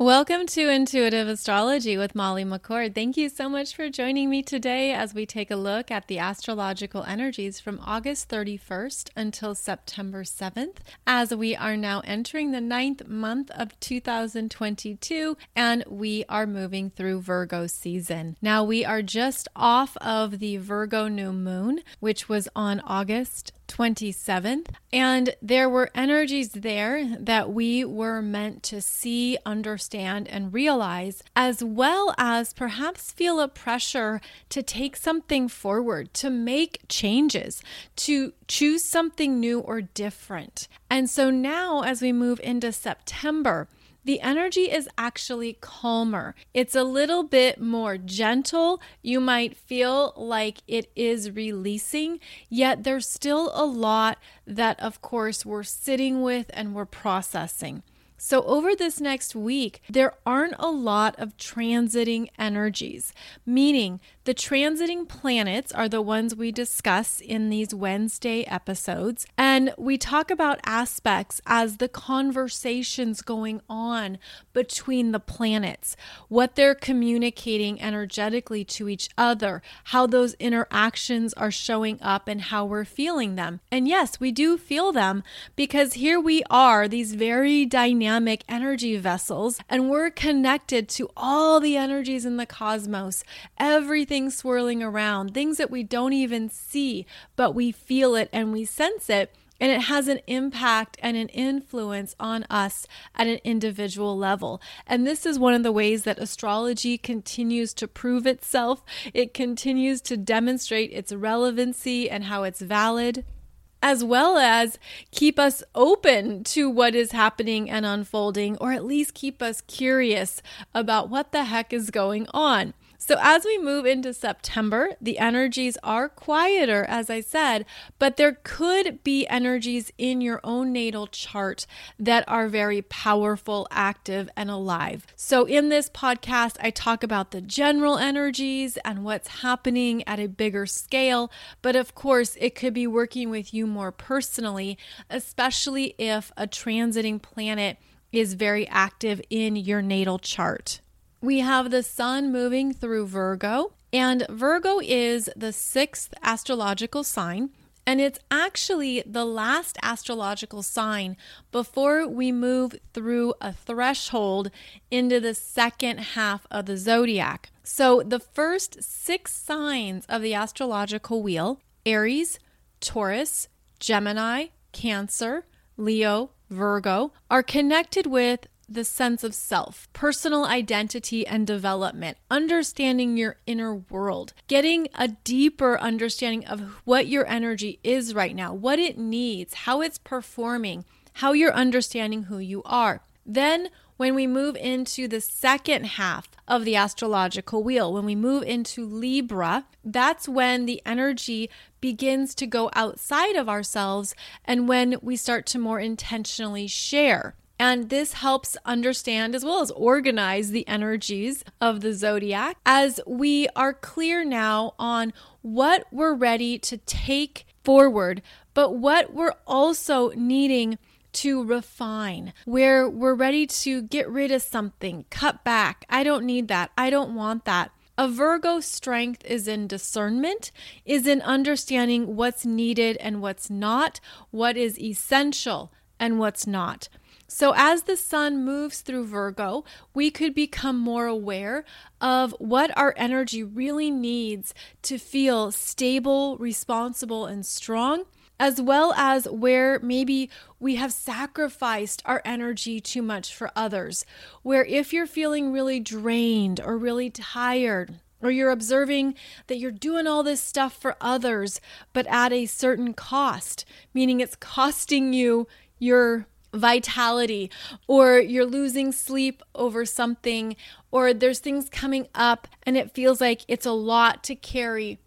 Welcome to Intuitive Astrology with Molly McCord. Thank you so much for joining me today as we take a look at the astrological energies from August 31st until September 7th, as we are now entering the ninth month of 2022 and we are moving through Virgo season. Now, we are just off of the Virgo new moon, which was on August 27th. And there were energies there that we were meant to see, understand, and realize, as well as perhaps feel a pressure to take something forward, to make changes, to choose something new or different. And so now, as we move into September, the energy is actually calmer. It's a little bit more gentle. You might feel like it is releasing, yet there's still a lot that, of course, we're sitting with and we're processing. So, over this next week, there aren't a lot of transiting energies, meaning the transiting planets are the ones we discuss in these Wednesday episodes. And we talk about aspects as the conversations going on between the planets, what they're communicating energetically to each other, how those interactions are showing up, and how we're feeling them. And yes, we do feel them because here we are, these very dynamic energy vessels, and we're connected to all the energies in the cosmos, everything things swirling around, things that we don't even see, but we feel it and we sense it. And it has an impact and an influence on us at an individual level. And this is one of the ways that astrology continues to prove itself. It continues to demonstrate its relevancy and how it's valid as well as keep us open to what is happening and unfolding, or at least keep us curious about what the heck is going on. So, as we move into September, the energies are quieter, as I said, but there could be energies in your own natal chart that are very powerful, active, and alive. So, in this podcast, I talk about the general energies and what's happening at a bigger scale. But of course, it could be working with you more personally, especially if a transiting planet is very active in your natal chart we have the sun moving through Virgo, and Virgo is the sixth astrological sign. And it's actually the last astrological sign before we move through a threshold into the second half of the zodiac. So, the first six signs of the astrological wheel Aries, Taurus, Gemini, Cancer, Leo, Virgo are connected with the sense of self, personal identity and development, understanding your inner world, getting a deeper understanding of what your energy is right now, what it needs, how it's performing, how you're understanding who you are. Then, when we move into the second half of the astrological wheel, when we move into Libra, that's when the energy begins to go outside of ourselves and when we start to more intentionally share. And this helps understand as well as organize the energies of the zodiac as we are clear now on what we're ready to take forward, but what we're also needing to refine, where we're ready to get rid of something, cut back. I don't need that. I don't want that. A Virgo strength is in discernment, is in understanding what's needed and what's not, what is essential and what's not. So, as the sun moves through Virgo, we could become more aware of what our energy really needs to feel stable, responsible, and strong, as well as where maybe we have sacrificed our energy too much for others. Where if you're feeling really drained or really tired, or you're observing that you're doing all this stuff for others, but at a certain cost, meaning it's costing you your vitality or you're losing sleep over something or there's things coming up and it feels like it's a lot to carry.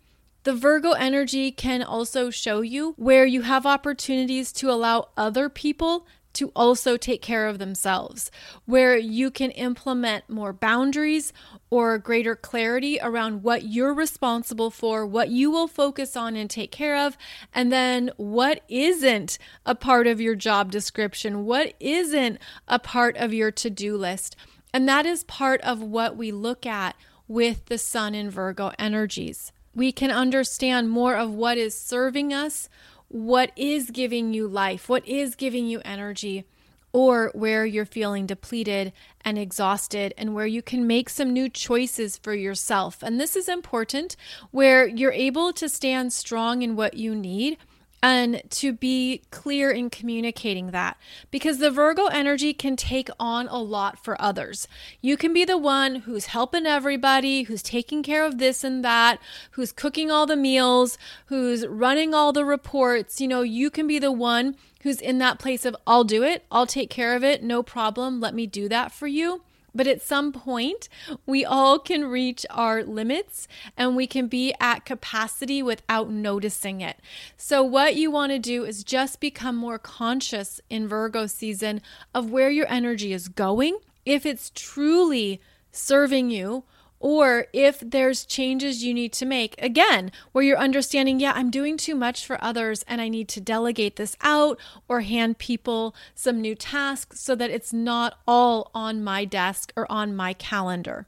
The Virgo energy can also show you where you have opportunities to allow other people to also take care of themselves, where you can implement more boundaries or greater clarity around what you're responsible for, what you will focus on and take care of, and then what isn't a part of your job description, what isn't a part of your to do list. And that is part of what we look at with the Sun and Virgo energies. We can understand more of what is serving us, what is giving you life, what is giving you energy, or where you're feeling depleted and exhausted, and where you can make some new choices for yourself. And this is important where you're able to stand strong in what you need and to be clear in communicating that because the Virgo energy can take on a lot for others. You can be the one who's helping everybody, who's taking care of this and that, who's cooking all the meals, who's running all the reports. You know, you can be the one who's in that place of, I'll do it, I'll take care of it, no problem, let me do that for you. But at some point, we all can reach our limits and we can be at capacity without noticing it. So, what you want to do is just become more conscious in Virgo season of where your energy is going. If it's truly serving you or if there's changes you need to make, again, where you're understanding, yeah, I'm doing too much for others and I need to delegate this out or hand people some new tasks so that it's not all on my desk or on my calendar.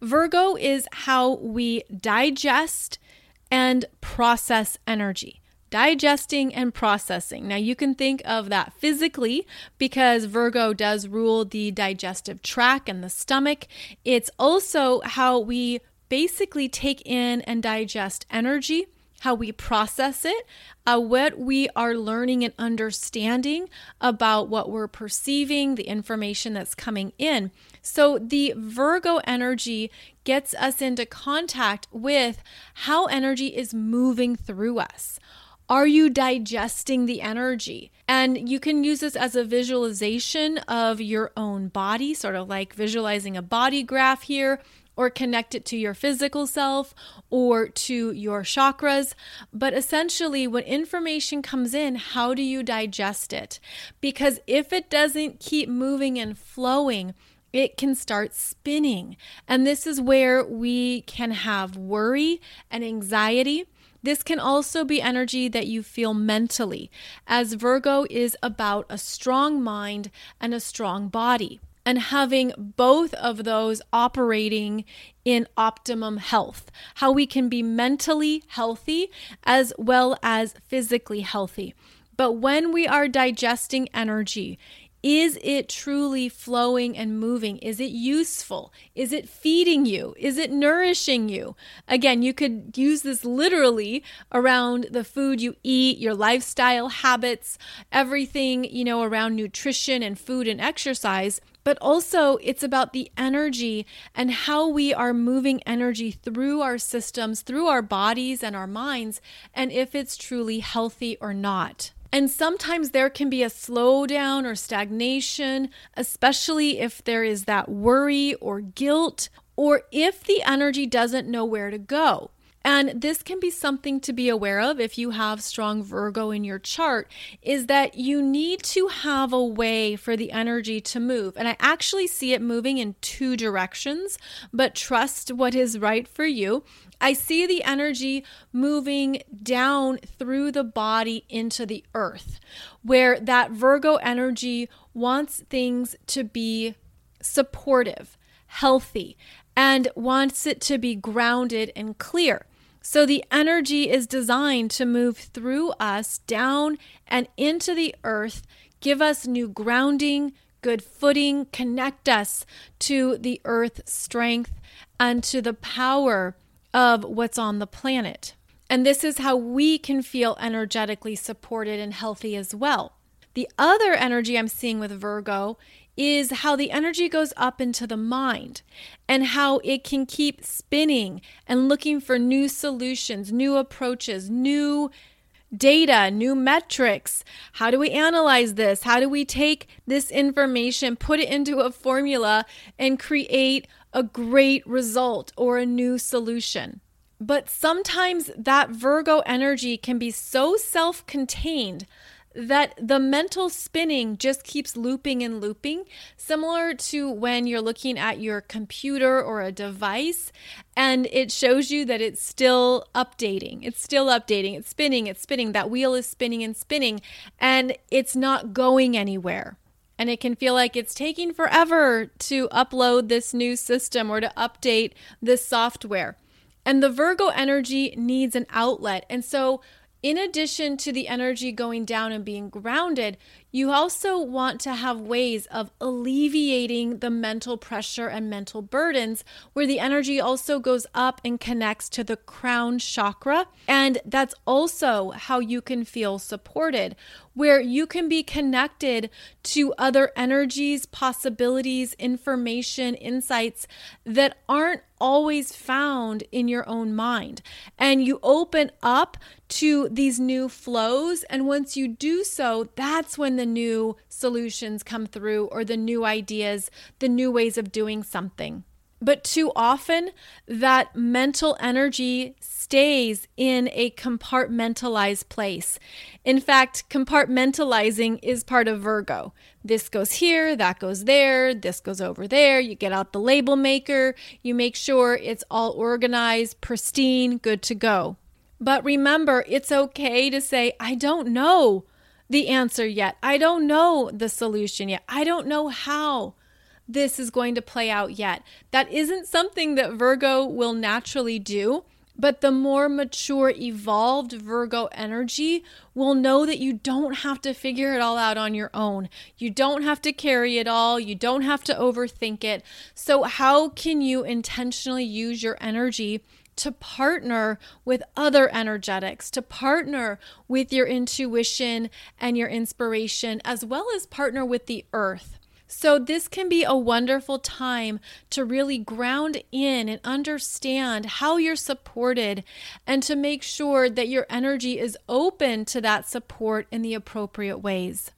Virgo is how we digest and process energy digesting and processing. Now, you can think of that physically because Virgo does rule the digestive tract and the stomach. It's also how we basically take in and digest energy. How we process it, uh, what we are learning and understanding about what we're perceiving, the information that's coming in. So, the Virgo energy gets us into contact with how energy is moving through us. Are you digesting the energy? And you can use this as a visualization of your own body, sort of like visualizing a body graph here, or connect it to your physical self or to your chakras. But essentially, when information comes in, how do you digest it? Because if it doesn't keep moving and flowing, it can start spinning. And this is where we can have worry and anxiety. This can also be energy that you feel mentally, as Virgo is about a strong mind and a strong body. And having both of those operating in optimum health, how we can be mentally healthy as well as physically healthy. But when we are digesting energy, is it truly flowing and moving? Is it useful? Is it feeding you? Is it nourishing you? Again, you could use this literally around the food you eat, your lifestyle habits, everything, you know, around nutrition and food and exercise. But also, it's about the energy and how we are moving energy through our systems, through our bodies and our minds, and if it's truly healthy or not. And sometimes there can be a slowdown or stagnation, especially if there is that worry or guilt, or if the energy doesn't know where to go. And this can be something to be aware of if you have strong Virgo in your chart is that you need to have a way for the energy to move. And I actually see it moving in two directions, but trust what is right for you. I see the energy moving down through the body into the earth, where that Virgo energy wants things to be supportive, healthy, and wants it to be grounded and clear. So the energy is designed to move through us down and into the earth, give us new grounding, good footing, connect us to the earth strength and to the power of what's on the planet. And this is how we can feel energetically supported and healthy as well. The other energy I'm seeing with Virgo is how the energy goes up into the mind and how it can keep spinning and looking for new solutions, new approaches, new data, new metrics. How do we analyze this? How do we take this information, put it into a formula, and create a great result or a new solution. But sometimes that Virgo energy can be so self contained that the mental spinning just keeps looping and looping, similar to when you're looking at your computer or a device and it shows you that it's still updating. It's still updating. It's spinning, it's spinning. That wheel is spinning and spinning, and it's not going anywhere. and it can feel like it's taking forever to upload this new system or to update this software. And the Virgo energy needs an outlet. And so, in addition to the energy going down and being grounded, you also want to have ways of alleviating the mental pressure and mental burdens where the energy also goes up and connects to the crown chakra. And that's also how you can feel supported, where you can be connected to other energies, possibilities, information, insights that aren't always found in your own mind. And you open up to these new flows. And once you do so, that's when the new solutions come through or the new ideas, the new ways of doing something. But too often, that mental energy stays in a compartmentalized place. In fact, compartmentalizing is part of Virgo. This goes here, that goes there, this goes over there. You get out the label maker, you make sure it's all organized, pristine, good to go. But remember, it's okay to say, I don't know the answer yet. I don't know the solution yet. I don't know how this is going to play out yet. That isn't something that Virgo will naturally do. But the more mature, evolved Virgo energy will know that you don't have to figure it all out on your own. You don't have to carry it all. You don't have to overthink it. So, how can you intentionally use your energy to partner with other energetics, to partner with your intuition and your inspiration, as well as partner with the earth. So, this can be a wonderful time to really ground in and understand how you're supported and to make sure that your energy is open to that support in the appropriate ways.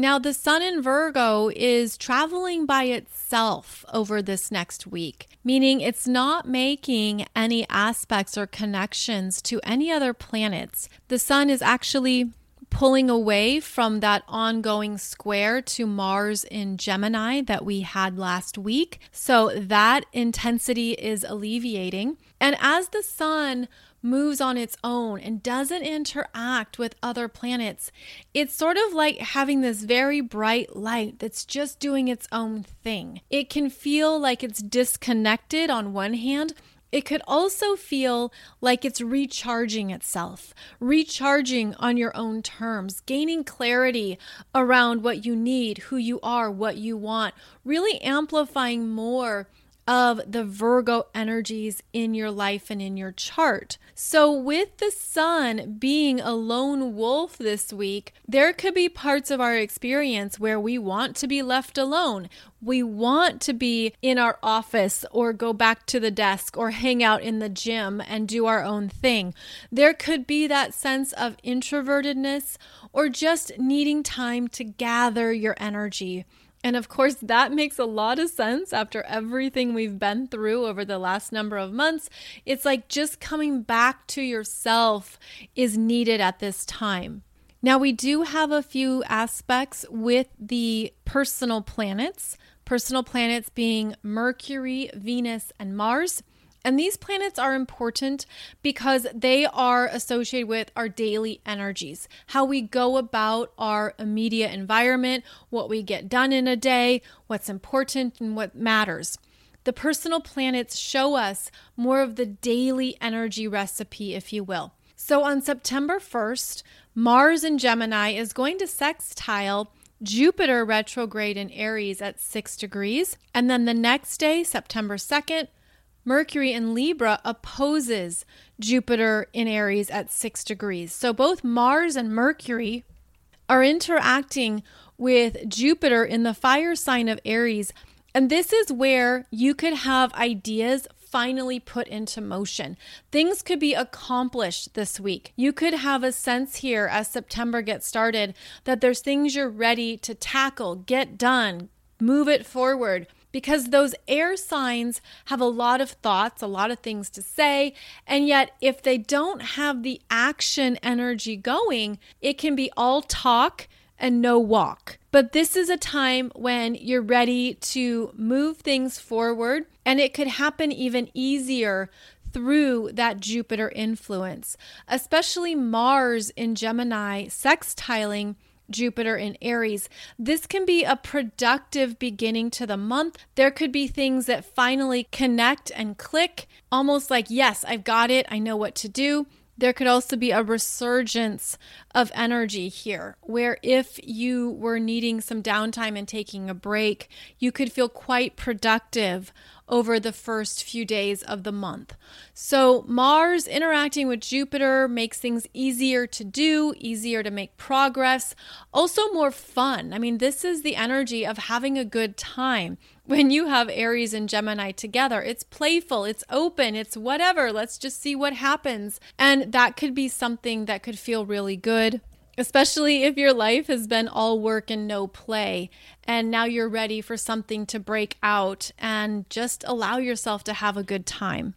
Now, the sun in Virgo is traveling by itself over this next week, meaning it's not making any aspects or connections to any other planets. The sun is actually pulling away from that ongoing square to Mars in Gemini that we had last week. So that intensity is alleviating. And as the sun moves on its own and doesn't interact with other planets. It's sort of like having this very bright light that's just doing its own thing. It can feel like it's disconnected on one hand. It could also feel like it's recharging itself, recharging on your own terms, gaining clarity around what you need, who you are, what you want, really amplifying more of the Virgo energies in your life and in your chart. So, with the sun being a lone wolf this week, there could be parts of our experience where we want to be left alone. We want to be in our office or go back to the desk or hang out in the gym and do our own thing. There could be that sense of introvertedness or just needing time to gather your energy. And of course, that makes a lot of sense after everything we've been through over the last number of months. It's like just coming back to yourself is needed at this time. Now, we do have a few aspects with the personal planets, personal planets being Mercury, Venus, and Mars. And these planets are important because they are associated with our daily energies, how we go about our immediate environment, what we get done in a day, what's important, and what matters. The personal planets show us more of the daily energy recipe, if you will. So on September 1st, Mars in Gemini is going to sextile Jupiter retrograde in Aries at 6 degrees. And then the next day, September 2nd, Mercury in Libra opposes Jupiter in Aries at six degrees. So both Mars and Mercury are interacting with Jupiter in the fire sign of Aries. And this is where you could have ideas finally put into motion. Things could be accomplished this week. You could have a sense here as September gets started that there's things you're ready to tackle, get done, move it forward because those air signs have a lot of thoughts, a lot of things to say. And yet, if they don't have the action energy going, it can be all talk and no walk. But this is a time when you're ready to move things forward, and it could happen even easier through that Jupiter influence, especially Mars in Gemini sextiling Jupiter in Aries, this can be a productive beginning to the month. There could be things that finally connect and click, almost like, yes, I've got it, I know what to do. There could also be a resurgence of energy here, where if you were needing some downtime and taking a break, you could feel quite productive over the first few days of the month. So, Mars interacting with Jupiter makes things easier to do, easier to make progress, also more fun. I mean, this is the energy of having a good time. When you have Aries and Gemini together, it's playful, it's open, it's whatever. Let's just see what happens. And that could be something that could feel really good especially if your life has been all work and no play, and now you're ready for something to break out and just allow yourself to have a good time.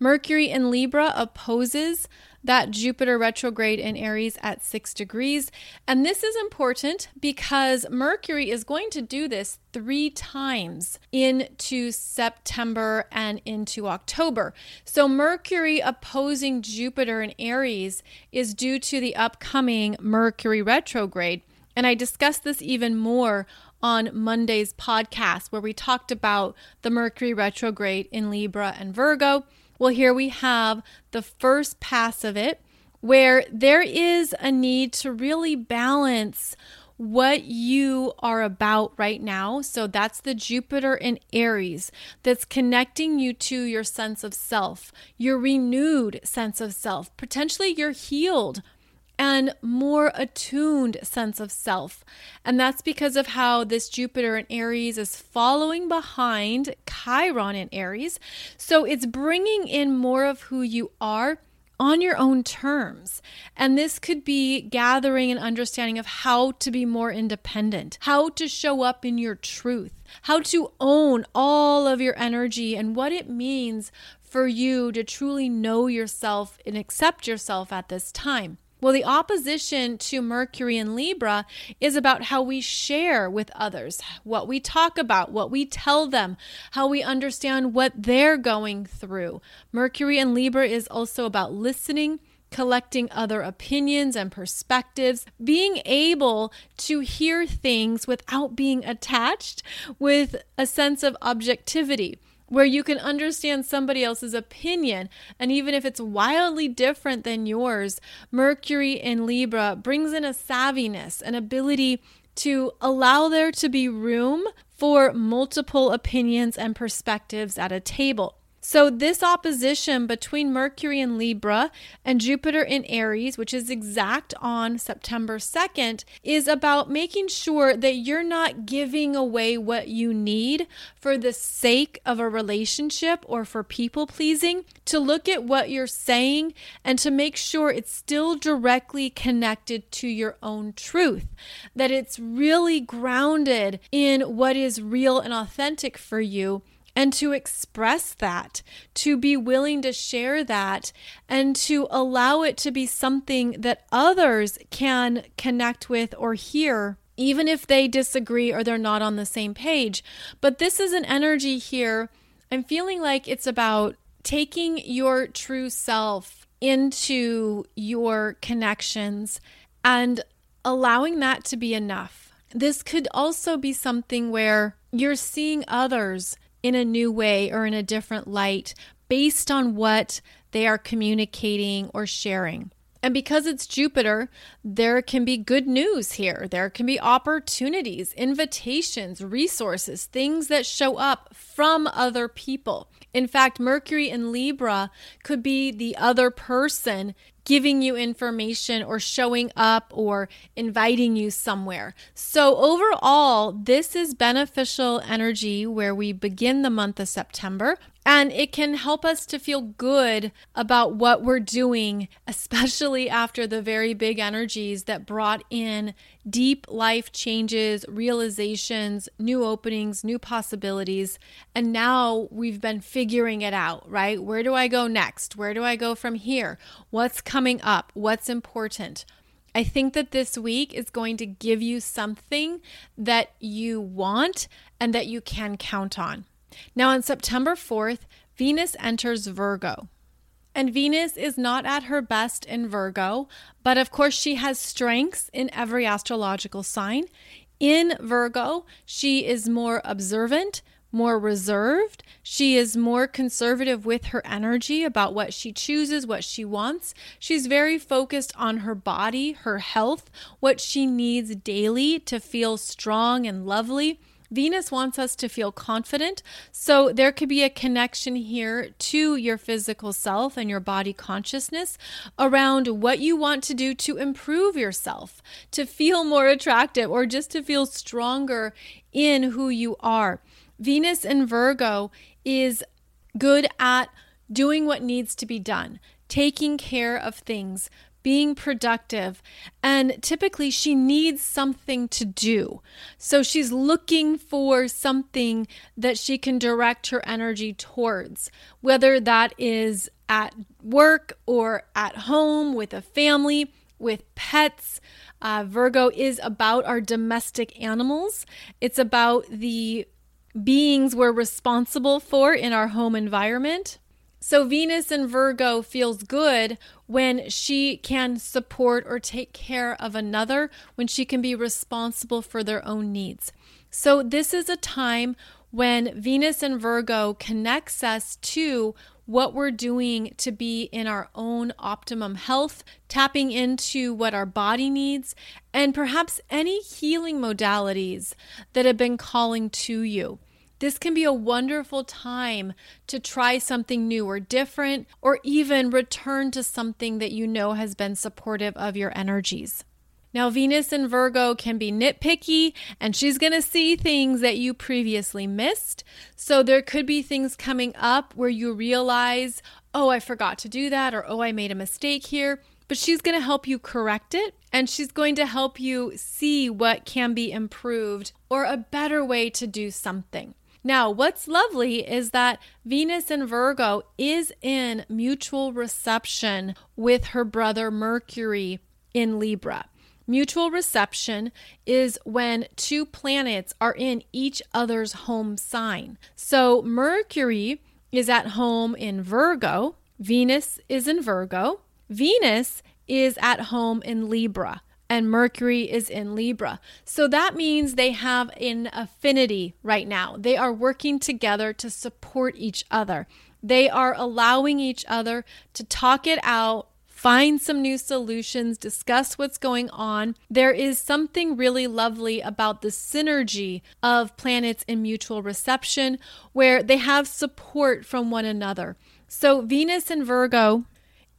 Mercury in Libra opposes that Jupiter retrograde in Aries at six degrees. And this is important because Mercury is going to do this three times into September and into October. So, Mercury opposing Jupiter in Aries is due to the upcoming Mercury retrograde. And I discussed this even more on Monday's podcast, where we talked about the Mercury retrograde in Libra and Virgo. Well, here we have the first pass of it where there is a need to really balance what you are about right now. So that's the Jupiter in Aries that's connecting you to your sense of self, your renewed sense of self. Potentially, you're healed and more attuned sense of self. And that's because of how this Jupiter in Aries is following behind Chiron in Aries. So it's bringing in more of who you are on your own terms. And this could be gathering an understanding of how to be more independent, how to show up in your truth, how to own all of your energy and what it means for you to truly know yourself and accept yourself at this time. Well, the opposition to Mercury and Libra is about how we share with others, what we talk about, what we tell them, how we understand what they're going through. Mercury and Libra is also about listening collecting other opinions and perspectives, being able to hear things without being attached with a sense of objectivity where you can understand somebody else's opinion. And even if it's wildly different than yours, Mercury in Libra brings in a savviness, an ability to allow there to be room for multiple opinions and perspectives at a table. So, this opposition between Mercury in Libra and Jupiter in Aries, which is exact on September 2nd, is about making sure that you're not giving away what you need for the sake of a relationship or for people pleasing, to look at what you're saying and to make sure it's still directly connected to your own truth, that it's really grounded in what is real and authentic for you and to express that, to be willing to share that, and to allow it to be something that others can connect with or hear. Even if they disagree or they're not on the same page. But this is an energy here. I'm feeling like it's about taking your true self into your connections and allowing that to be enough. This could also be something where you're seeing others in a new way or in a different light based on what they are communicating or sharing. And because it's Jupiter, there can be good news here. There can be opportunities, invitations, resources, things that show up from other people. In fact, Mercury in Libra could be the other person giving you information or showing up or inviting you somewhere. So, overall, this is beneficial energy where we begin the month of September. And it can help us to feel good about what we're doing, especially after the very big energies that brought in deep life changes, realizations, new openings, new possibilities. And now we've been figuring it out, right? Where do I go next? Where do I go from here? What's coming up? What's important? I think that this week is going to give you something that you want and that you can count on. Now, on September 4th, Venus enters Virgo. And Venus is not at her best in Virgo, but of course, she has strengths in every astrological sign. In Virgo, she is more observant, more reserved. She is more conservative with her energy about what she chooses, what she wants. She's very focused on her body, her health, what she needs daily to feel strong and lovely. Venus wants us to feel confident. So there could be a connection here to your physical self and your body consciousness around what you want to do to improve yourself, to feel more attractive, or just to feel stronger in who you are. Venus in Virgo is good at doing what needs to be done, taking care of things, being productive. And typically, she needs something to do. So she's looking for something that she can direct her energy towards, whether that is at work or at home with a family, with pets. Uh, Virgo is about our domestic animals. It's about the beings we're responsible for in our home environment. So, Venus in Virgo feels good when she can support or take care of another, when she can be responsible for their own needs. So, this is a time when Venus and Virgo connects us to what we're doing to be in our own optimum health, tapping into what our body needs, and perhaps any healing modalities that have been calling to you. This can be a wonderful time to try something new or different, or even return to something that you know has been supportive of your energies. Now, Venus in Virgo can be nitpicky and she's going to see things that you previously missed. So, there could be things coming up where you realize, oh, I forgot to do that, or oh, I made a mistake here. But she's going to help you correct it and she's going to help you see what can be improved or a better way to do something. Now, what's lovely is that Venus in Virgo is in mutual reception with her brother Mercury in Libra. Mutual reception is when two planets are in each other's home sign. So Mercury is at home in Virgo, Venus is in Virgo, Venus is at home in Libra and Mercury is in Libra. So that means they have an affinity right now. They are working together to support each other. They are allowing each other to talk it out, find some new solutions, discuss what's going on. There is something really lovely about the synergy of planets in mutual reception where they have support from one another. So Venus and Virgo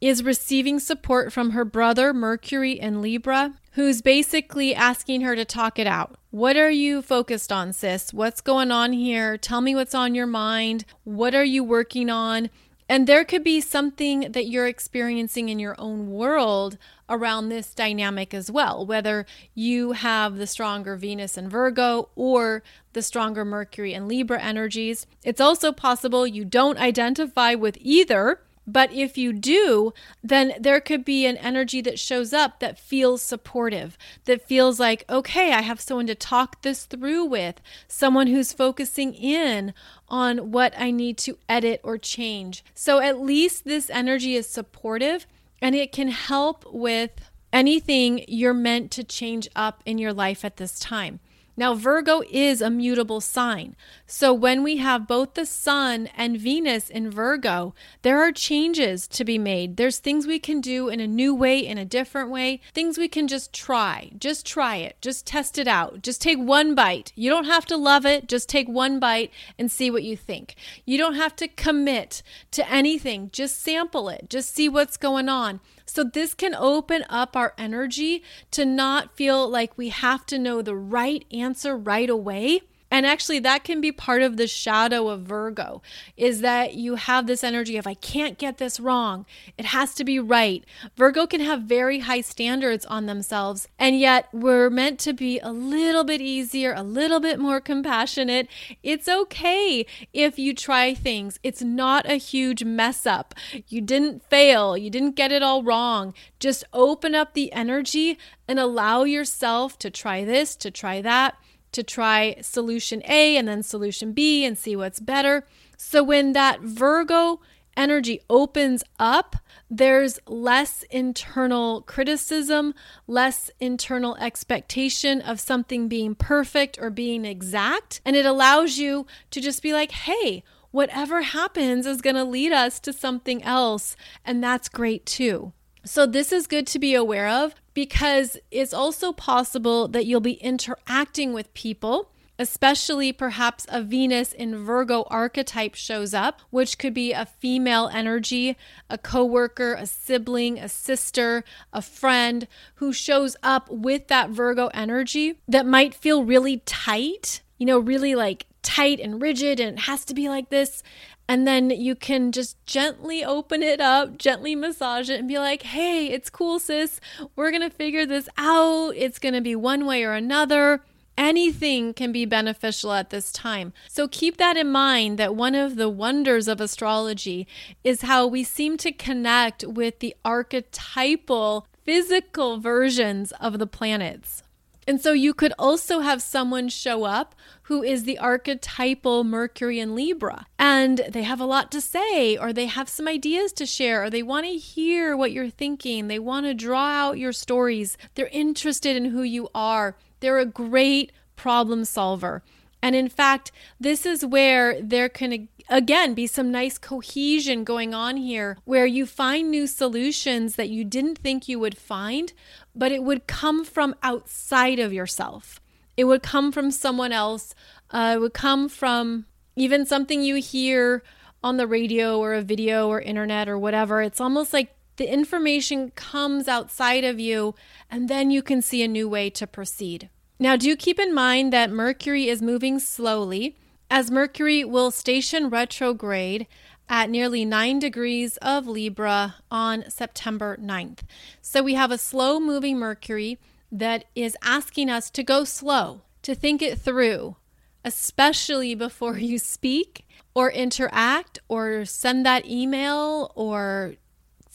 is receiving support from her brother Mercury in Libra, who's basically asking her to talk it out. What are you focused on, sis? What's going on here? Tell me what's on your mind. What are you working on? And there could be something that you're experiencing in your own world around this dynamic as well, whether you have the stronger Venus and Virgo or the stronger Mercury and Libra energies. It's also possible you don't identify with either but if you do, then there could be an energy that shows up that feels supportive, that feels like, okay, I have someone to talk this through with, someone who's focusing in on what I need to edit or change. So at least this energy is supportive and it can help with anything you're meant to change up in your life at this time. Now, Virgo is a mutable sign. So, when we have both the Sun and Venus in Virgo, there are changes to be made. There's things we can do in a new way, in a different way, things we can just try. Just try it. Just test it out. Just take one bite. You don't have to love it. Just take one bite and see what you think. You don't have to commit to anything. Just sample it. Just see what's going on. So, this can open up our energy to not feel like we have to know the right answer right away and actually, that can be part of the shadow of Virgo is that you have this energy of, I can't get this wrong. It has to be right. Virgo can have very high standards on themselves, and yet we're meant to be a little bit easier, a little bit more compassionate. It's okay if you try things, it's not a huge mess up. You didn't fail, you didn't get it all wrong. Just open up the energy and allow yourself to try this, to try that to try solution A and then solution B and see what's better. So when that Virgo energy opens up, there's less internal criticism, less internal expectation of something being perfect or being exact. And it allows you to just be like, hey, whatever happens is going to lead us to something else. And that's great too. So, this is good to be aware of because it's also possible that you'll be interacting with people especially perhaps a Venus in Virgo archetype shows up, which could be a female energy, a coworker, a sibling, a sister, a friend who shows up with that Virgo energy that might feel really tight, you know, really like tight and rigid and it has to be like this. And then you can just gently open it up, gently massage it, and be like, hey, it's cool, sis. We're going to figure this out. It's going to be one way or another. Anything can be beneficial at this time. So keep that in mind that one of the wonders of astrology is how we seem to connect with the archetypal physical versions of the planets. And so you could also have someone show up who is the archetypal Mercury in Libra, and they have a lot to say, or they have some ideas to share, or they want to hear what you're thinking. They want to draw out your stories. They're interested in who you are. They're a great problem solver. And in fact, this is where there can again be some nice cohesion going on here where you find new solutions that you didn't think you would find, but it would come from outside of yourself. It would come from someone else. Uh, it would come from even something you hear on the radio or a video or internet or whatever. It's almost like the information comes outside of you, and then you can see a new way to proceed. Now, do keep in mind that Mercury is moving slowly, as Mercury will station retrograde at nearly 9 degrees of Libra on September 9th. So we have a slow moving Mercury that is asking us to go slow, to think it through, especially before you speak or interact or send that email or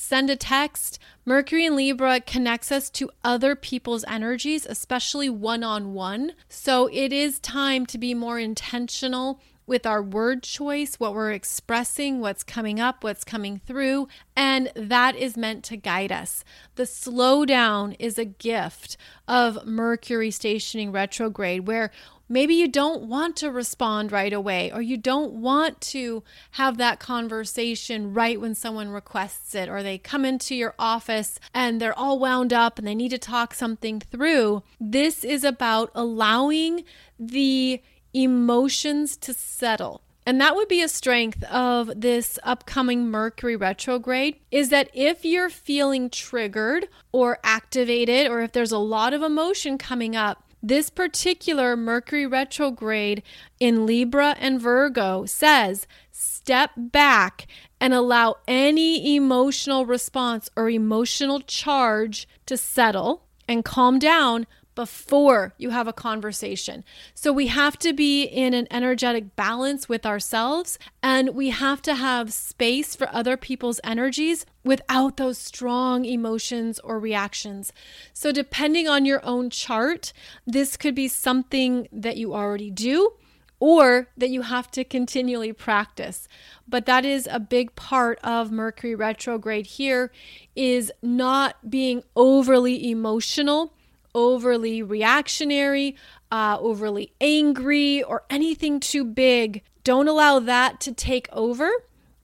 send a text. Mercury in Libra connects us to other people's energies, especially one on one. So it is time to be more intentional with our word choice, what we're expressing, what's coming up, what's coming through, and that is meant to guide us. The slowdown is a gift of Mercury stationing retrograde, where maybe you don't want to respond right away, or you don't want to have that conversation right when someone requests it, or they come into your office and they're all wound up and they need to talk something through. This is about allowing the emotions to settle. And that would be a strength of this upcoming Mercury retrograde is that if you're feeling triggered or activated, or if there's a lot of emotion coming up, this particular Mercury retrograde in Libra and Virgo says step back and allow any emotional response or emotional charge to settle and calm down before you have a conversation. So we have to be in an energetic balance with ourselves and we have to have space for other people's energies without those strong emotions or reactions. So, depending on your own chart, this could be something that you already do or that you have to continually practice. But that is a big part of Mercury retrograde here is not being overly emotional overly reactionary, uh, overly angry, or anything too big. Don't allow that to take over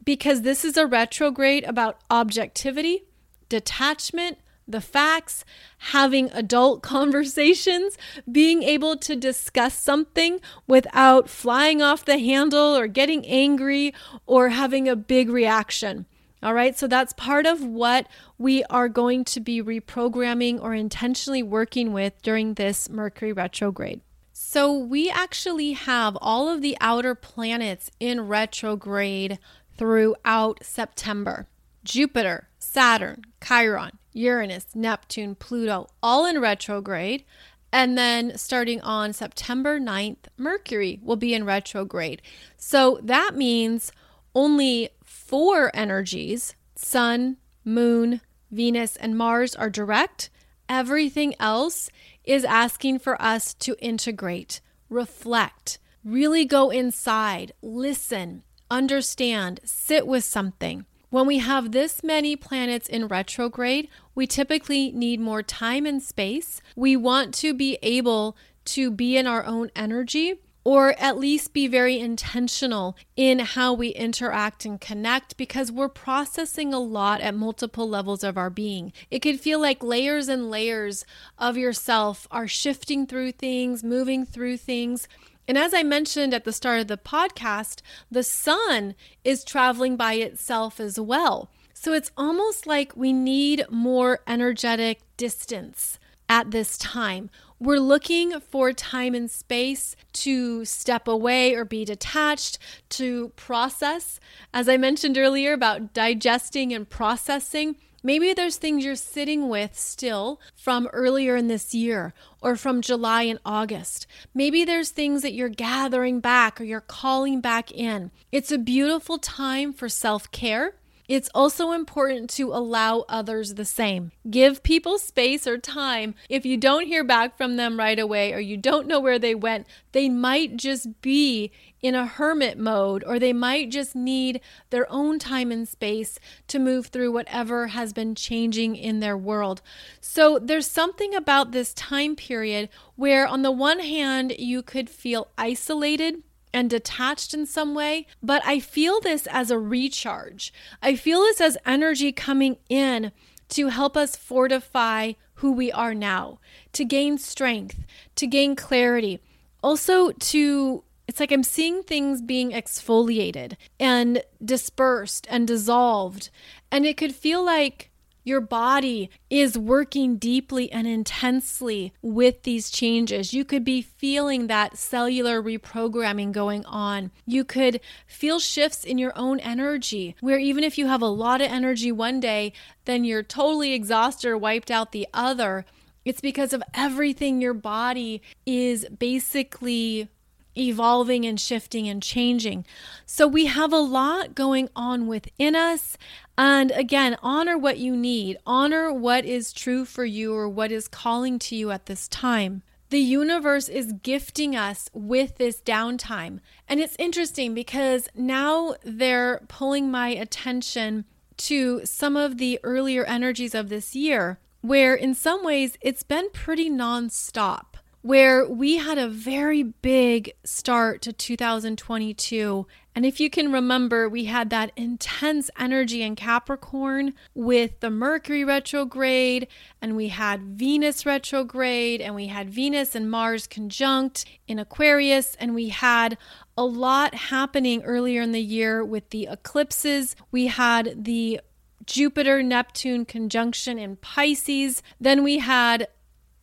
because this is a retrograde about objectivity, detachment, the facts, having adult conversations, being able to discuss something without flying off the handle or getting angry or having a big reaction. All right, so that's part of what we are going to be reprogramming or intentionally working with during this Mercury retrograde. So, we actually have all of the outer planets in retrograde throughout September Jupiter, Saturn, Chiron, Uranus, Neptune, Pluto, all in retrograde. And then starting on September 9th, Mercury will be in retrograde. So that means only four energies Sun, Moon, Venus, and Mars are direct. Everything else is asking for us to integrate, reflect, really go inside, listen, understand, sit with something. When we have this many planets in retrograde, we typically need more time and space. We want to be able to be in our own energy or at least be very intentional in how we interact and connect because we're processing a lot at multiple levels of our being. It could feel like layers and layers of yourself are shifting through things, moving through things. And as I mentioned at the start of the podcast, the sun is traveling by itself as well. So it's almost like we need more energetic distance at this time. We're looking for time and space to step away or be detached, to process. As I mentioned earlier about digesting and processing, maybe there's things you're sitting with still from earlier in this year or from July and August. Maybe there's things that you're gathering back or you're calling back in. It's a beautiful time for self care it's also important to allow others the same. Give people space or time. If you don't hear back from them right away or you don't know where they went, they might just be in a hermit mode or they might just need their own time and space to move through whatever has been changing in their world. So there's something about this time period where, on the one hand, you could feel isolated and detached in some way, but I feel this as a recharge. I feel this as energy coming in to help us fortify who we are now, to gain strength, to gain clarity. Also, to it's like I'm seeing things being exfoliated and dispersed and dissolved. And it could feel like your body is working deeply and intensely with these changes. You could be feeling that cellular reprogramming going on. You could feel shifts in your own energy, where even if you have a lot of energy one day, then you're totally exhausted or wiped out the other. It's because of everything your body is basically evolving and shifting and changing. So we have a lot going on within us. And again, honor what you need, honor what is true for you or what is calling to you at this time. The universe is gifting us with this downtime. And it's interesting because now they're pulling my attention to some of the earlier energies of this year, where in some ways it's been pretty nonstop where we had a very big start to 2022. And if you can remember, we had that intense energy in Capricorn with the Mercury retrograde, and we had Venus retrograde, and we had Venus and Mars conjunct in Aquarius, and we had a lot happening earlier in the year with the eclipses. We had the Jupiter Neptune conjunction in Pisces. Then we had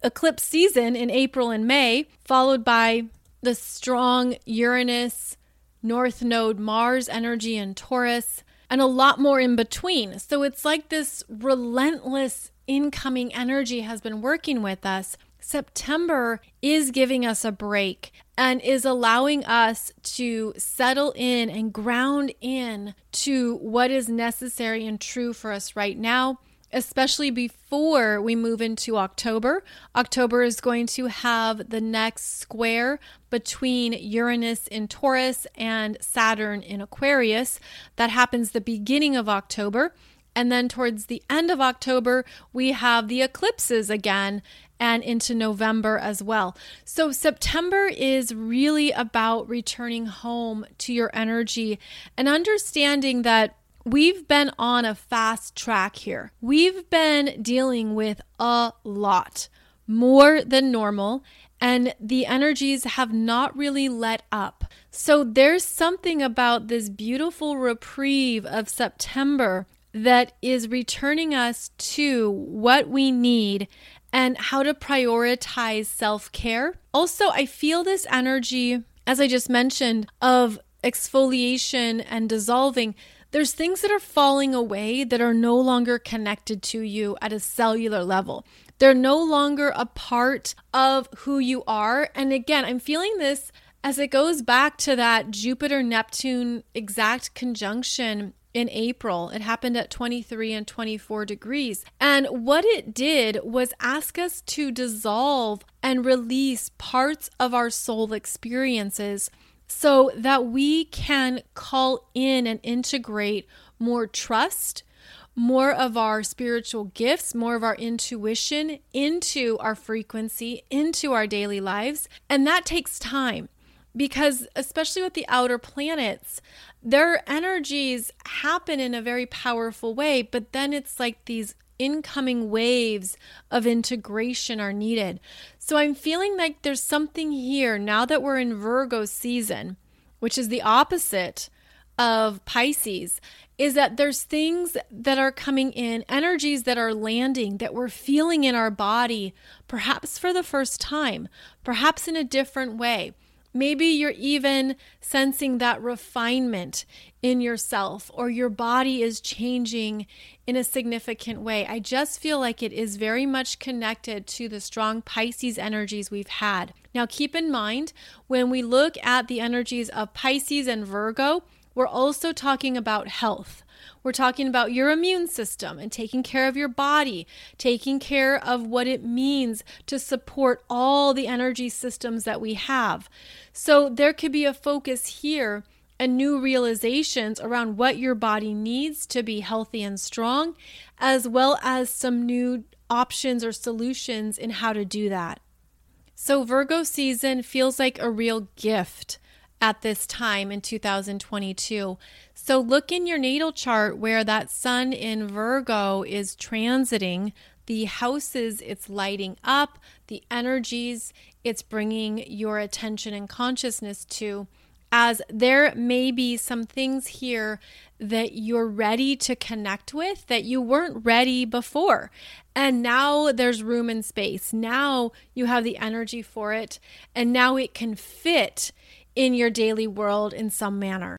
eclipse season in April and May, followed by the strong Uranus, North Node Mars energy in Taurus, and a lot more in between. So it's like this relentless incoming energy has been working with us. September is giving us a break and is allowing us to settle in and ground in to what is necessary and true for us right now especially before we move into October. October is going to have the next square between Uranus in Taurus and Saturn in Aquarius. That happens the beginning of October. And then towards the end of October, we have the eclipses again and into November as well. So, September is really about returning home to your energy and understanding that We've been on a fast track here. We've been dealing with a lot, more than normal, and the energies have not really let up. So there's something about this beautiful reprieve of September that is returning us to what we need and how to prioritize self care. Also, I feel this energy, as I just mentioned, of exfoliation and dissolving there's things that are falling away that are no longer connected to you at a cellular level. They're no longer a part of who you are. And again, I'm feeling this as it goes back to that Jupiter Neptune exact conjunction in April. It happened at 23 and 24 degrees. And what it did was ask us to dissolve and release parts of our soul experiences so that we can call in and integrate more trust, more of our spiritual gifts, more of our intuition into our frequency, into our daily lives. And that takes time because, especially with the outer planets, their energies happen in a very powerful way, but then it's like these incoming waves of integration are needed. So I'm feeling like there's something here now that we're in Virgo season, which is the opposite of Pisces, is that there's things that are coming in, energies that are landing that we're feeling in our body, perhaps for the first time, perhaps in a different way. Maybe you're even sensing that refinement in yourself or your body is changing in a significant way. I just feel like it is very much connected to the strong Pisces energies we've had. Now, keep in mind when we look at the energies of Pisces and Virgo, we're also talking about health. We're talking about your immune system and taking care of your body, taking care of what it means to support all the energy systems that we have. So there could be a focus here and new realizations around what your body needs to be healthy and strong, as well as some new options or solutions in how to do that. So, Virgo season feels like a real gift at this time in 2022. So look in your natal chart where that sun in Virgo is transiting the houses it's lighting up, the energies it's bringing your attention and consciousness to, as there may be some things here that you're ready to connect with that you weren't ready before. And now there's room and space. Now you have the energy for it, and now it can fit in your daily world in some manner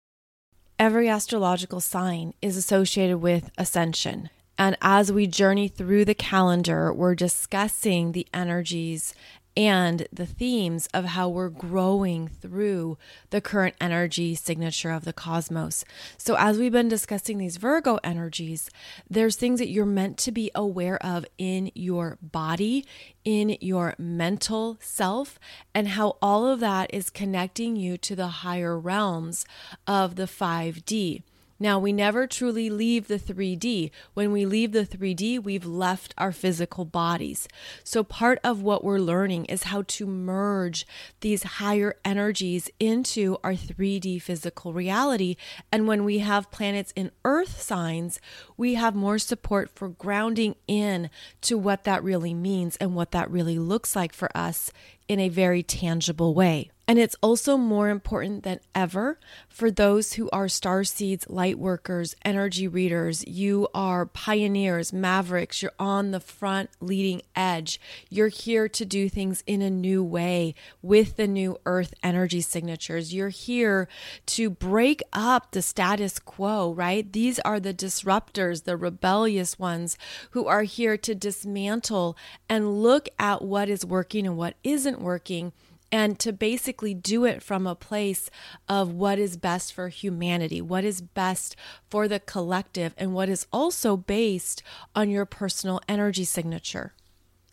every astrological sign is associated with ascension. And as we journey through the calendar, we're discussing the energies and the themes of how we're growing through the current energy signature of the cosmos. So, as we've been discussing these Virgo energies, there's things that you're meant to be aware of in your body, in your mental self, and how all of that is connecting you to the higher realms of the 5D. Now, we never truly leave the 3D. When we leave the 3D, we've left our physical bodies. So, part of what we're learning is how to merge these higher energies into our 3D physical reality. And when we have planets in earth signs, we have more support for grounding in to what that really means and what that really looks like for us in a very tangible way. And it's also more important than ever for those who are star seeds, light workers, energy readers. You are pioneers, mavericks. You're on the front leading edge. You're here to do things in a new way with the new earth energy signatures. You're here to break up the status quo, right? These are the disruptors, the rebellious ones who are here to dismantle and look at what is working and what isn't working and to basically do it from a place of what is best for humanity, what is best for the collective, and what is also based on your personal energy signature.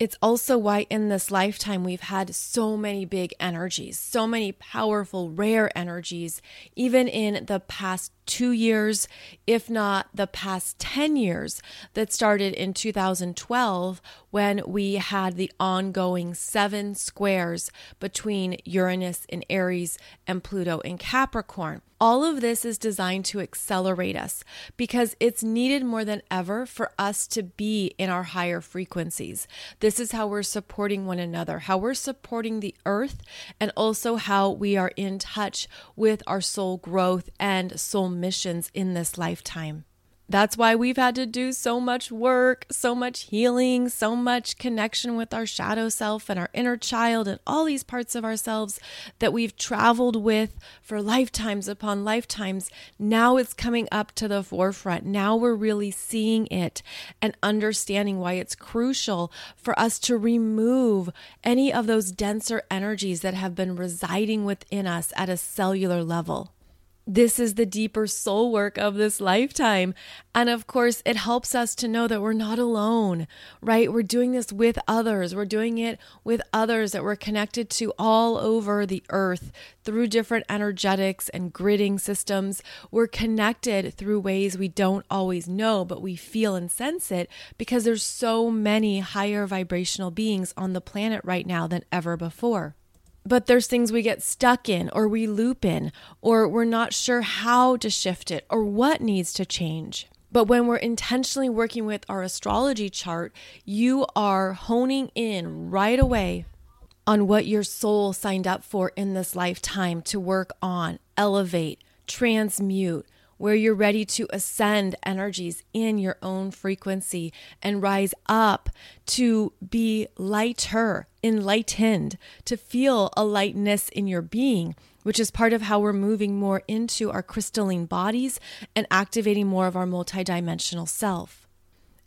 It's also why in this lifetime we've had so many big energies, so many powerful, rare energies, even in the past two years, if not the past 10 years, that started in 2012 when we had the ongoing seven squares between Uranus in Aries and Pluto in Capricorn. All of this is designed to accelerate us because it's needed more than ever for us to be in our higher frequencies. This is how we're supporting one another, how we're supporting the earth, and also how we are in touch with our soul growth and soul missions in this lifetime. That's why we've had to do so much work, so much healing, so much connection with our shadow self and our inner child and all these parts of ourselves that we've traveled with for lifetimes upon lifetimes. Now it's coming up to the forefront. Now we're really seeing it and understanding why it's crucial for us to remove any of those denser energies that have been residing within us at a cellular level. This is the deeper soul work of this lifetime. And of course, it helps us to know that we're not alone, right? We're doing this with others. We're doing it with others that we're connected to all over the earth through different energetics and gridding systems. We're connected through ways we don't always know, but we feel and sense it because there's so many higher vibrational beings on the planet right now than ever before but there's things we get stuck in or we loop in or we're not sure how to shift it or what needs to change. But when we're intentionally working with our astrology chart, you are honing in right away on what your soul signed up for in this lifetime to work on, elevate, transmute, where you're ready to ascend energies in your own frequency and rise up to be lighter, enlightened, to feel a lightness in your being, which is part of how we're moving more into our crystalline bodies and activating more of our multidimensional self.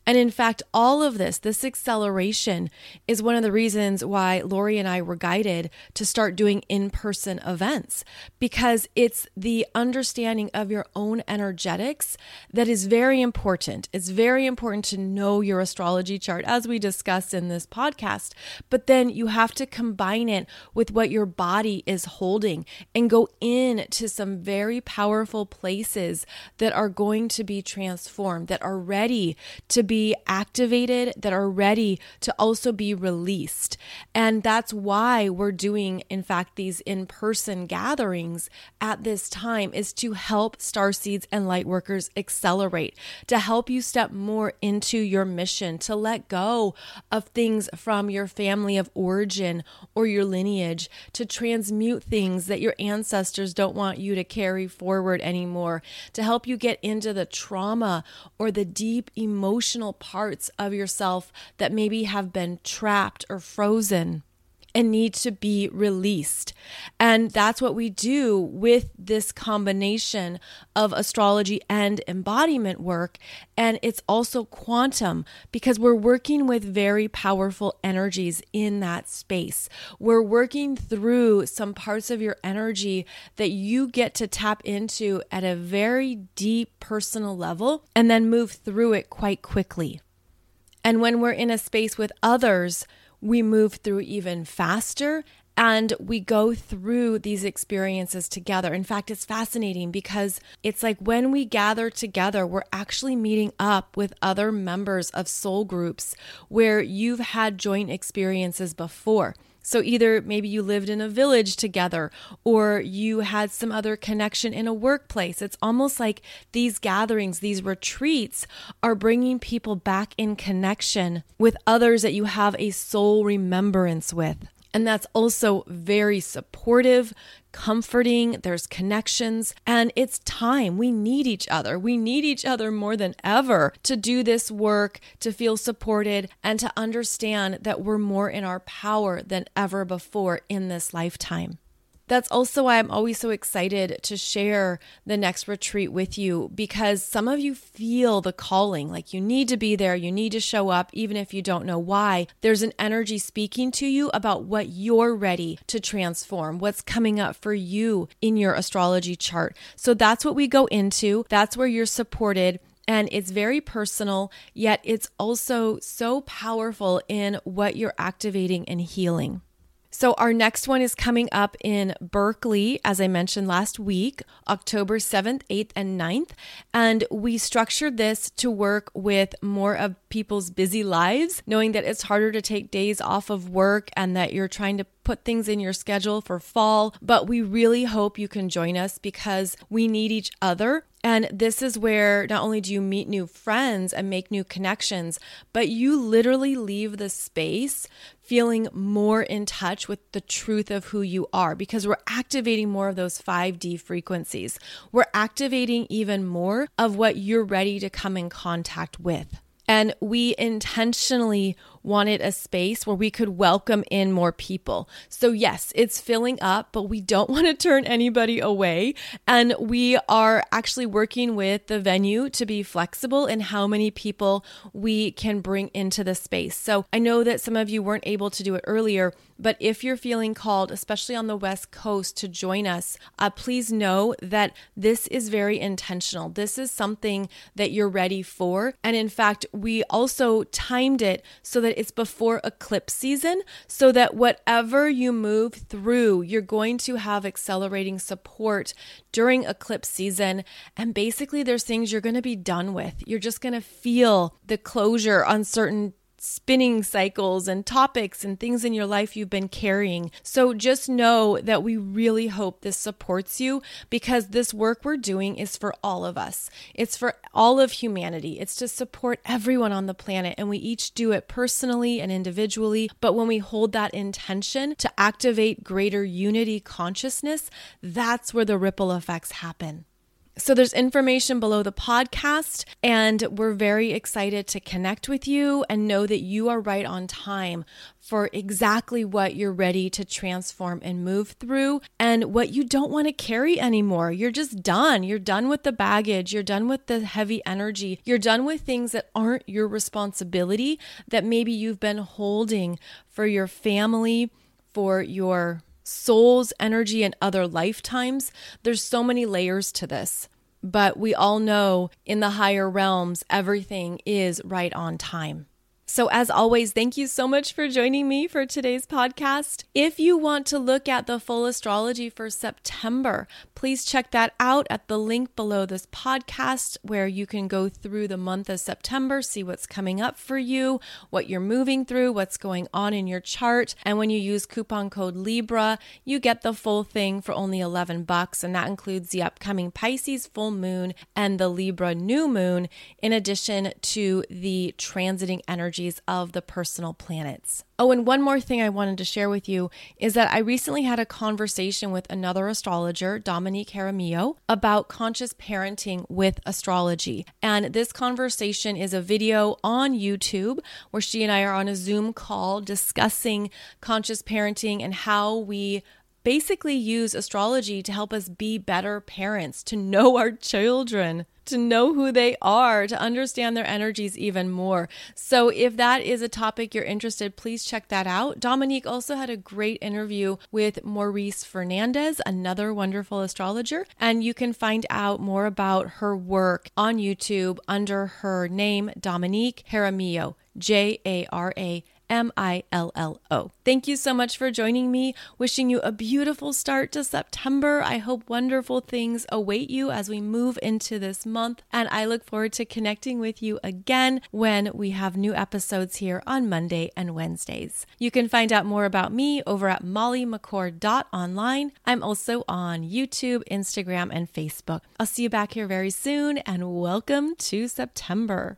And in fact, all of this, this acceleration, is one of the reasons why Lori and I were guided to start doing in person events because it's the understanding of your own energetics that is very important. It's very important to know your astrology chart, as we discussed in this podcast. But then you have to combine it with what your body is holding and go in to some very powerful places that are going to be transformed, that are ready to be be activated, that are ready to also be released. And that's why we're doing, in fact, these in person gatherings at this time is to help star seeds and light workers accelerate, to help you step more into your mission, to let go of things from your family of origin or your lineage, to transmute things that your ancestors don't want you to carry forward anymore, to help you get into the trauma or the deep emotional parts of yourself that maybe have been trapped or frozen and need to be released. And that's what we do with this combination of astrology and embodiment work. And it's also quantum because we're working with very powerful energies in that space. We're working through some parts of your energy that you get to tap into at a very deep personal level and then move through it quite quickly. And when we're in a space with others, we move through even faster and we go through these experiences together. In fact, it's fascinating because it's like when we gather together, we're actually meeting up with other members of soul groups where you've had joint experiences before. So either maybe you lived in a village together or you had some other connection in a workplace. It's almost like these gatherings, these retreats are bringing people back in connection with others that you have a soul remembrance with. And that's also very supportive, comforting, there's connections, and it's time. We need each other. We need each other more than ever to do this work, to feel supported, and to understand that we're more in our power than ever before in this lifetime. That's also why I'm always so excited to share the next retreat with you because some of you feel the calling, like you need to be there, you need to show up, even if you don't know why. There's an energy speaking to you about what you're ready to transform, what's coming up for you in your astrology chart. So that's what we go into, that's where you're supported. And it's very personal, yet it's also so powerful in what you're activating and healing. So, our next one is coming up in Berkeley, as I mentioned last week, October 7th, 8th, and 9th. And we structured this to work with more of people's busy lives, knowing that it's harder to take days off of work and that you're trying to put things in your schedule for fall. But we really hope you can join us because we need each other and this is where not only do you meet new friends and make new connections, but you literally leave the space feeling more in touch with the truth of who you are because we're activating more of those 5D frequencies. We're activating even more of what you're ready to come in contact with. And we intentionally wanted a space where we could welcome in more people. So, yes, it's filling up, but we don't want to turn anybody away. And we are actually working with the venue to be flexible in how many people we can bring into the space. So, I know that some of you weren't able to do it earlier, but if you're feeling called, especially on the West Coast, to join us, uh, please know that this is very intentional. This is something that you're ready for. And in fact, we also timed it so that it's before eclipse season, so that whatever you move through, you're going to have accelerating support during eclipse season. And basically, there's things you're going to be done with. You're just going to feel the closure on certain spinning cycles and topics and things in your life you've been carrying. So just know that we really hope this supports you because this work we're doing is for all of us. It's for all of humanity. It's to support everyone on the planet and we each do it personally and individually, but when we hold that intention to activate greater unity consciousness, that's where the ripple effects happen. So there's information below the podcast, and we're very excited to connect with you and know that you are right on time for exactly what you're ready to transform and move through and what you don't want to carry anymore. You're just done. You're done with the baggage. You're done with the heavy energy. You're done with things that aren't your responsibility that maybe you've been holding for your family, for your soul's energy and other lifetimes. There's so many layers to this. But we all know in the higher realms, everything is right on time. So, as always, thank you so much for joining me for today's podcast. If you want to look at the full astrology for September, please check that out at the link below this podcast, where you can go through the month of September, see what's coming up for you, what you're moving through, what's going on in your chart. And when you use coupon code Libra, you get the full thing for only 11 bucks. And that includes the upcoming Pisces full moon and the Libra new moon, in addition to the transiting energy energies of the personal planets. Oh, and one more thing I wanted to share with you is that I recently had a conversation with another astrologer, Dominique Jaramillo, about conscious parenting with astrology. And this conversation is a video on YouTube where she and I are on a Zoom call discussing conscious parenting and how we basically use astrology to help us be better parents, to know our children to know who they are, to understand their energies even more. So, if that is a topic you're interested, please check that out. Dominique also had a great interview with Maurice Fernandez, another wonderful astrologer, and you can find out more about her work on YouTube under her name, Dominique Jaramillo, J A R A M I L L O. Thank you so much for joining me. Wishing you a beautiful start to September. I hope wonderful things await you as we move into this month. And I look forward to connecting with you again when we have new episodes here on Monday and Wednesdays. You can find out more about me over at mollymccord.online. I'm also on YouTube, Instagram, and Facebook. I'll see you back here very soon and welcome to September.